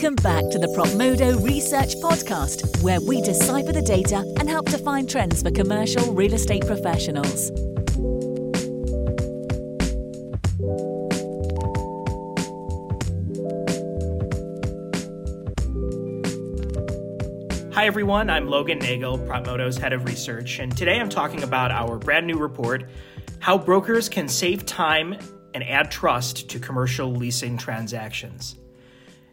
Welcome back to the Propmodo Research Podcast, where we decipher the data and help to find trends for commercial real estate professionals. Hi, everyone. I'm Logan Nagel, Propmodo's head of research, and today I'm talking about our brand new report How Brokers Can Save Time and Add Trust to Commercial Leasing Transactions.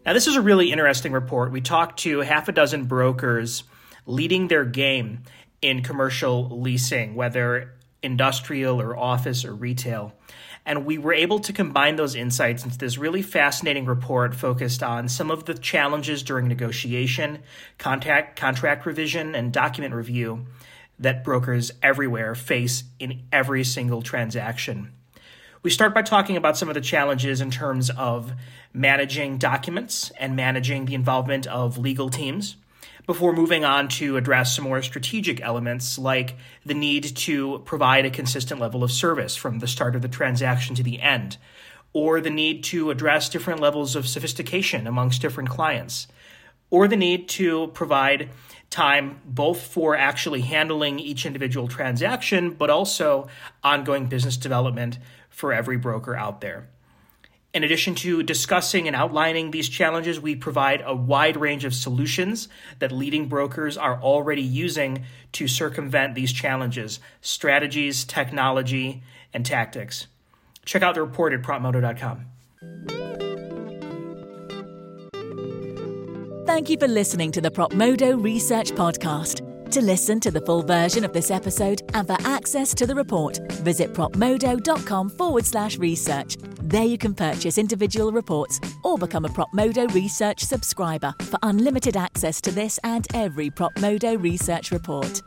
Now, this is a really interesting report. We talked to half a dozen brokers leading their game in commercial leasing, whether industrial or office or retail. And we were able to combine those insights into this really fascinating report focused on some of the challenges during negotiation, contact, contract revision, and document review that brokers everywhere face in every single transaction. We start by talking about some of the challenges in terms of managing documents and managing the involvement of legal teams before moving on to address some more strategic elements like the need to provide a consistent level of service from the start of the transaction to the end, or the need to address different levels of sophistication amongst different clients, or the need to provide time both for actually handling each individual transaction, but also ongoing business development for every broker out there. In addition to discussing and outlining these challenges, we provide a wide range of solutions that leading brokers are already using to circumvent these challenges strategies, technology, and tactics. Check out the report at propmodo.com. Thank you for listening to the Propmodo Research Podcast. To listen to the full version of this episode and for access to the report, visit propmodo.com forward slash research. There you can purchase individual reports or become a Propmodo Research subscriber for unlimited access to this and every Propmodo Research report.